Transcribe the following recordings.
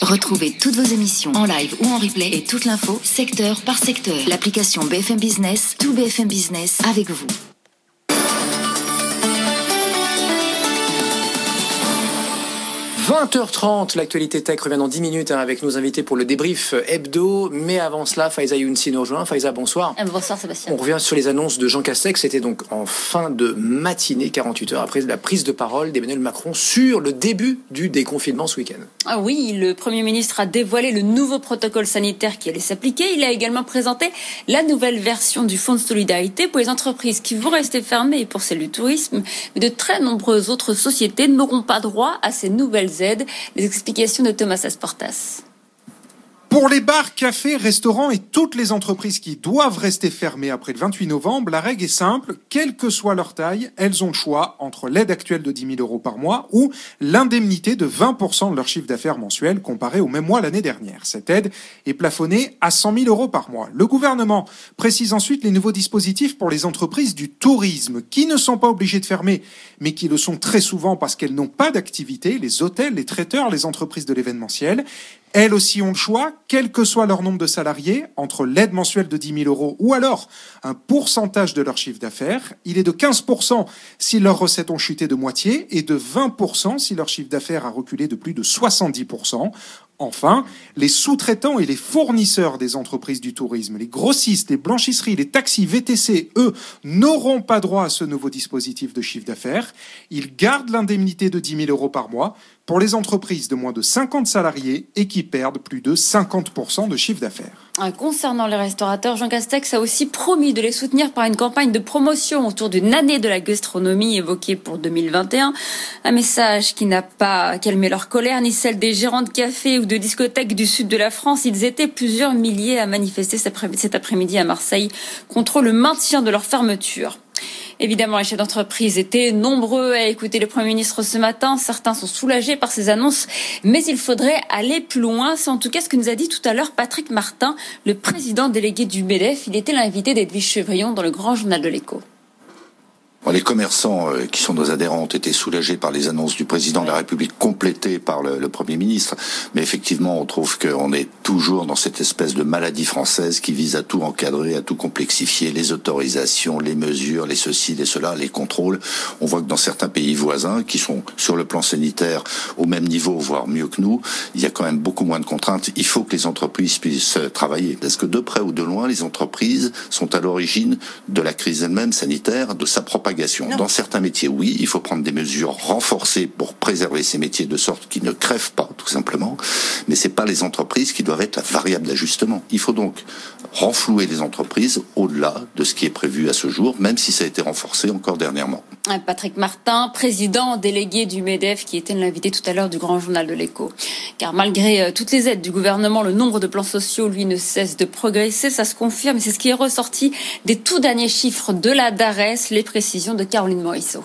Retrouvez toutes vos émissions en live ou en replay et toute l'info secteur par secteur. L'application BFM Business, tout BFM Business avec vous. 20h30, l'actualité tech revient dans 10 minutes hein, avec nos invités pour le débrief hebdo. Mais avant cela, Faiza Younsi nous rejoint. Faiza, bonsoir. Euh, bonsoir Sébastien. On revient sur les annonces de Jean Castex. C'était donc en fin de matinée, 48 heures après la prise de parole d'Emmanuel Macron sur le début du déconfinement ce week-end. Ah oui, le Premier ministre a dévoilé le nouveau protocole sanitaire qui allait s'appliquer. Il a également présenté la nouvelle version du Fonds de solidarité pour les entreprises qui vont rester fermées et pour celles du tourisme. Mais de très nombreuses autres sociétés n'auront pas droit à ces nouvelles les explications de Thomas Asportas. Pour les bars, cafés, restaurants et toutes les entreprises qui doivent rester fermées après le 28 novembre, la règle est simple. Quelle que soit leur taille, elles ont le choix entre l'aide actuelle de 10 000 euros par mois ou l'indemnité de 20% de leur chiffre d'affaires mensuel comparé au même mois l'année dernière. Cette aide est plafonnée à 100 000 euros par mois. Le gouvernement précise ensuite les nouveaux dispositifs pour les entreprises du tourisme qui ne sont pas obligées de fermer, mais qui le sont très souvent parce qu'elles n'ont pas d'activité, les hôtels, les traiteurs, les entreprises de l'événementiel. Elles aussi ont le choix, quel que soit leur nombre de salariés, entre l'aide mensuelle de 10 000 euros ou alors un pourcentage de leur chiffre d'affaires. Il est de 15% si leurs recettes ont chuté de moitié et de 20% si leur chiffre d'affaires a reculé de plus de 70 Enfin, les sous-traitants et les fournisseurs des entreprises du tourisme, les grossistes, les blanchisseries, les taxis, VTC, eux, n'auront pas droit à ce nouveau dispositif de chiffre d'affaires. Ils gardent l'indemnité de 10 000 euros par mois pour les entreprises de moins de 50 salariés et qui perdent plus de 50% de chiffre d'affaires. Ah, concernant les restaurateurs, Jean Castex a aussi promis de les soutenir par une campagne de promotion autour d'une année de la gastronomie évoquée pour 2021. Un message qui n'a pas calmé leur colère ni celle des gérants de cafés ou de discothèques du sud de la France. Ils étaient plusieurs milliers à manifester cet après-midi à Marseille contre le maintien de leur fermeture. Évidemment, les chefs d'entreprise étaient nombreux à écouter le Premier ministre ce matin. Certains sont soulagés par ces annonces, mais il faudrait aller plus loin. C'est en tout cas ce que nous a dit tout à l'heure Patrick Martin, le président délégué du MEDEF. Il était l'invité d'Edwige Chevrillon dans le grand journal de l'écho. Les commerçants euh, qui sont nos adhérents ont été soulagés par les annonces du président de la République complétées par le, Premier ministre. Mais effectivement, on trouve qu'on est toujours dans cette espèce de maladie française qui vise à tout encadrer, à tout complexifier, les autorisations, les mesures, les ceci, les cela, les contrôles. On voit que dans certains pays voisins, qui sont sur le plan sanitaire au même niveau, voire mieux que nous, il y a quand même beaucoup moins de contraintes. Il faut que les entreprises puissent travailler. Est-ce que de près ou de loin, les entreprises sont à l'origine de la crise elle-même sanitaire, de sa propagation dans certains métiers, oui, il faut prendre des mesures renforcées pour préserver ces métiers de sorte qu'ils ne crèvent pas, tout simplement. Mais c'est pas les entreprises qui doivent être la variable d'ajustement. Il faut donc renflouer les entreprises au-delà de ce qui est prévu à ce jour, même si ça a été renforcé encore dernièrement. Patrick Martin, président délégué du MEDEF, qui était l'invité tout à l'heure du grand journal de l'écho. Car malgré euh, toutes les aides du gouvernement, le nombre de plans sociaux, lui, ne cesse de progresser. Ça se confirme. C'est ce qui est ressorti des tout derniers chiffres de la DARES, les précisions de Caroline Morisseau.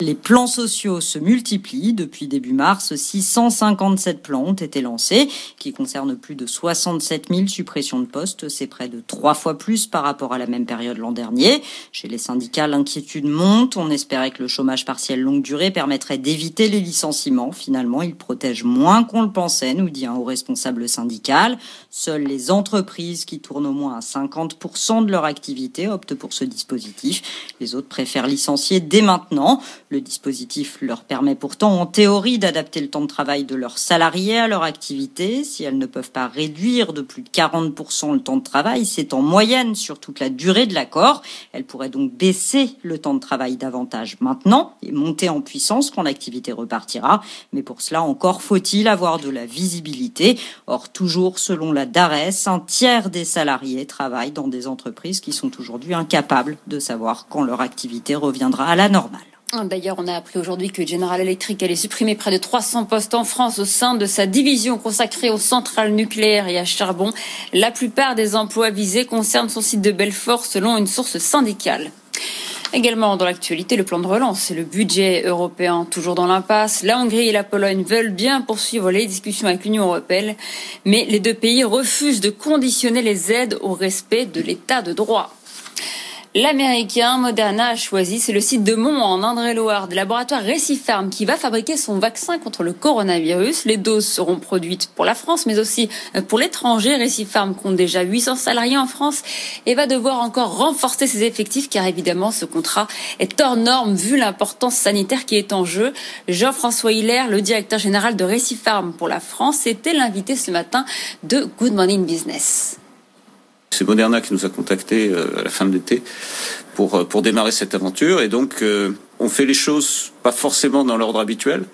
Les plans sociaux se multiplient. Depuis début mars, 657 plans ont été lancés, qui concernent plus de 67 000 suppressions de postes. C'est près de trois fois plus par rapport à la même période l'an dernier. Chez les syndicats, l'inquiétude monte. On espérait que le chômage partiel longue durée permettrait d'éviter les licenciements. Finalement, il protège moins qu'on le pensait, nous dit un haut responsable syndical. Seules les entreprises qui tournent au moins à 50% de leur activité optent pour ce dispositif. Les autres préfèrent licencier dès maintenant. Le dispositif leur permet pourtant en théorie d'adapter le temps de travail de leurs salariés à leur activité. Si elles ne peuvent pas réduire de plus de 40% le temps de travail, c'est en moyenne sur toute la durée de l'accord. Elles pourraient donc baisser le temps de travail davantage maintenant et monter en puissance quand l'activité repartira. Mais pour cela, encore faut-il avoir de la visibilité. Or, toujours selon la DARES, un tiers des salariés travaillent dans des entreprises qui sont aujourd'hui incapables de savoir quand leur activité reviendra à la normale. D'ailleurs, on a appris aujourd'hui que General Electric allait supprimer près de 300 postes en France au sein de sa division consacrée aux centrales nucléaires et à charbon. La plupart des emplois visés concernent son site de Belfort selon une source syndicale. Également dans l'actualité, le plan de relance et le budget européen toujours dans l'impasse. La Hongrie et la Pologne veulent bien poursuivre les discussions avec l'Union européenne, mais les deux pays refusent de conditionner les aides au respect de l'état de droit. L'américain Moderna a choisi, c'est le site de Mont en Indre-et-Loire, de laboratoire Récifarm qui va fabriquer son vaccin contre le coronavirus. Les doses seront produites pour la France, mais aussi pour l'étranger. Récifarm compte déjà 800 salariés en France et va devoir encore renforcer ses effectifs car évidemment ce contrat est hors norme vu l'importance sanitaire qui est en jeu. Jean-François Hilaire, le directeur général de Récifarm pour la France, était l'invité ce matin de Good Morning Business. C'est Moderna qui nous a contactés euh, à la fin de l'été pour, euh, pour démarrer cette aventure. Et donc, euh, on fait les choses pas forcément dans l'ordre habituel.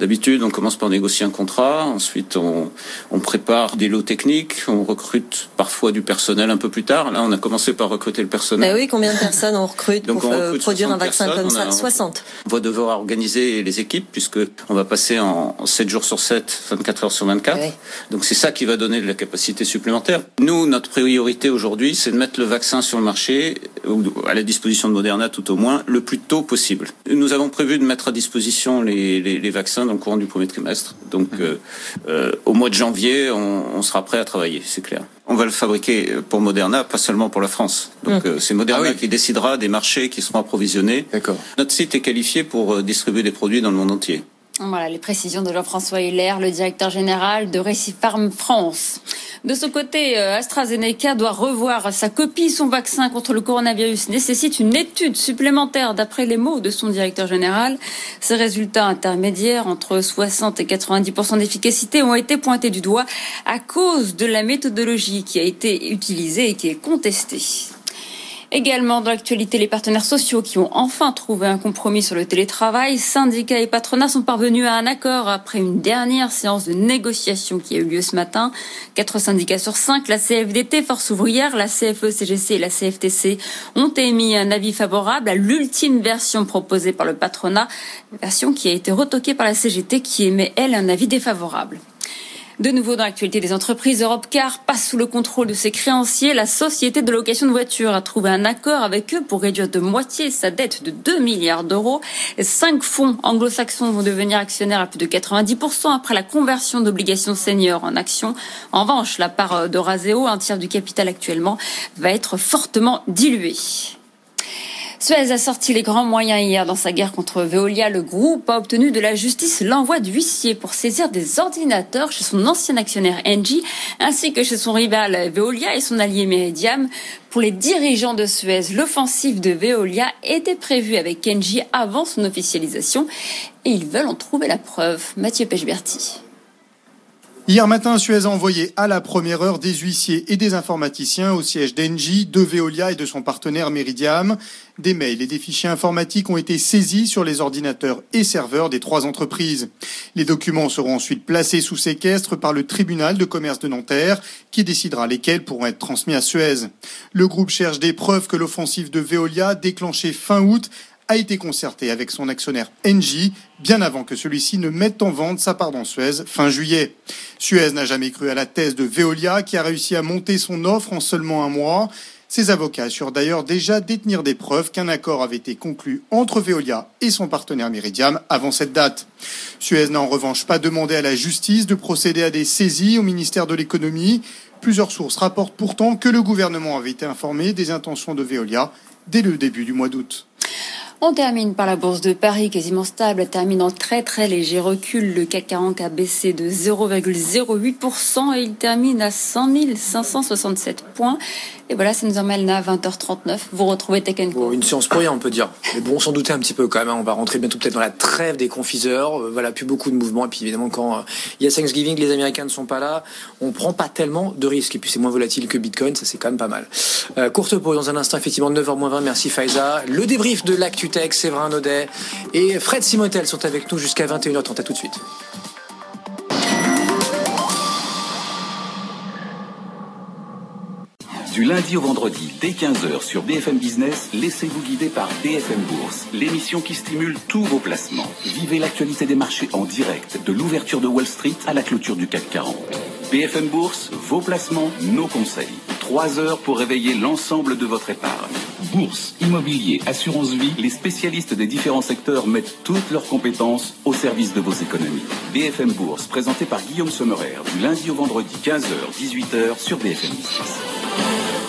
D'habitude, on commence par négocier un contrat, ensuite on, on, prépare des lots techniques, on recrute parfois du personnel un peu plus tard. Là, on a commencé par recruter le personnel. Bah oui, combien de personnes on recrute pour on produire un vaccin comme ça 60. On va devoir organiser les équipes puisque on va passer en 7 jours sur 7, 24 heures sur 24. Donc c'est ça qui va donner de la capacité supplémentaire. Nous, notre priorité aujourd'hui, c'est de mettre le vaccin sur le marché, ou à la disposition de Moderna tout au moins, le plus tôt possible. Nous avons prévu de mettre à disposition les, les, les vaccins dans le courant du premier trimestre. Donc, euh, euh, au mois de janvier, on, on sera prêt à travailler, c'est clair. On va le fabriquer pour Moderna, pas seulement pour la France. Donc, mmh. euh, c'est Moderna ah oui. qui décidera des marchés qui seront approvisionnés. Notre site est qualifié pour distribuer des produits dans le monde entier. Voilà les précisions de Jean-François Hilaire, le directeur général de Récifarm France. De ce côté, euh, AstraZeneca doit revoir sa copie. Son vaccin contre le coronavirus nécessite une étude supplémentaire d'après les mots de son directeur général. Ces résultats intermédiaires entre 60 et 90% d'efficacité ont été pointés du doigt à cause de la méthodologie qui a été utilisée et qui est contestée. Également dans l'actualité, les partenaires sociaux qui ont enfin trouvé un compromis sur le télétravail. Syndicats et patronats sont parvenus à un accord après une dernière séance de négociation qui a eu lieu ce matin. Quatre syndicats sur cinq, la CFDT, Force ouvrière, la CFE-CGC et la CFTC ont émis un avis favorable à l'ultime version proposée par le patronat, version qui a été retoquée par la CGT qui émet, elle, un avis défavorable. De nouveau dans l'actualité des entreprises, Europcar passe sous le contrôle de ses créanciers. La société de location de voitures a trouvé un accord avec eux pour réduire de moitié sa dette de 2 milliards d'euros. Cinq fonds anglo-saxons vont devenir actionnaires à plus de 90% après la conversion d'obligations seniors en actions. En revanche, la part de Raseo, un tiers du capital actuellement, va être fortement diluée. Suez a sorti les grands moyens hier dans sa guerre contre Veolia. Le groupe a obtenu de la justice l'envoi d'huissiers pour saisir des ordinateurs chez son ancien actionnaire Engie, ainsi que chez son rival Veolia et son allié Meridiam. Pour les dirigeants de Suez, l'offensive de Veolia était prévue avec Engie avant son officialisation et ils veulent en trouver la preuve. Mathieu Pechberti. Hier matin, Suez a envoyé à la première heure des huissiers et des informaticiens au siège d'Engie, de Veolia et de son partenaire Meridiam. Des mails et des fichiers informatiques ont été saisis sur les ordinateurs et serveurs des trois entreprises. Les documents seront ensuite placés sous séquestre par le tribunal de commerce de Nanterre, qui décidera lesquels pourront être transmis à Suez. Le groupe cherche des preuves que l'offensive de Veolia, déclenchée fin août, a été concerté avec son actionnaire Engie bien avant que celui-ci ne mette en vente sa part dans Suez fin juillet. Suez n'a jamais cru à la thèse de Veolia qui a réussi à monter son offre en seulement un mois. Ses avocats assurent d'ailleurs déjà détenir des preuves qu'un accord avait été conclu entre Veolia et son partenaire Meridiam avant cette date. Suez n'a en revanche pas demandé à la justice de procéder à des saisies au ministère de l'économie. Plusieurs sources rapportent pourtant que le gouvernement avait été informé des intentions de Veolia dès le début du mois d'août. On termine par la bourse de Paris, quasiment stable, termine en très très léger recul. Le CAC 40 a baissé de 0,08% et il termine à 100 567 points. Et voilà, ça nous emmène à 20h39. Vous retrouvez Tech bon, Une séance pour rien, on peut dire. Mais bon, on s'en doutait un petit peu quand même. Hein. On va rentrer bientôt peut-être dans la trêve des confiseurs. Euh, voilà, plus beaucoup de mouvements. Et puis évidemment, quand euh, il y a Thanksgiving, les Américains ne sont pas là, on prend pas tellement de risques. Et puis c'est moins volatile que Bitcoin, ça c'est quand même pas mal. Euh, courte pause dans un instant, effectivement, 9h20. Merci Faiza. Le débrief de Séverin Naudet et Fred Simotel sont avec nous jusqu'à 21h30. À tout de suite. Du lundi au vendredi, dès 15h sur BFM Business, laissez-vous guider par BFM Bourse, l'émission qui stimule tous vos placements. Vivez l'actualité des marchés en direct, de l'ouverture de Wall Street à la clôture du CAC 40. BFM Bourse, vos placements, nos conseils. Trois heures pour réveiller l'ensemble de votre épargne. Bourse, immobilier, assurance vie, les spécialistes des différents secteurs mettent toutes leurs compétences au service de vos économies. BFM Bourse, présenté par Guillaume Sommerer, du lundi au vendredi 15h, 18h sur BFM Business.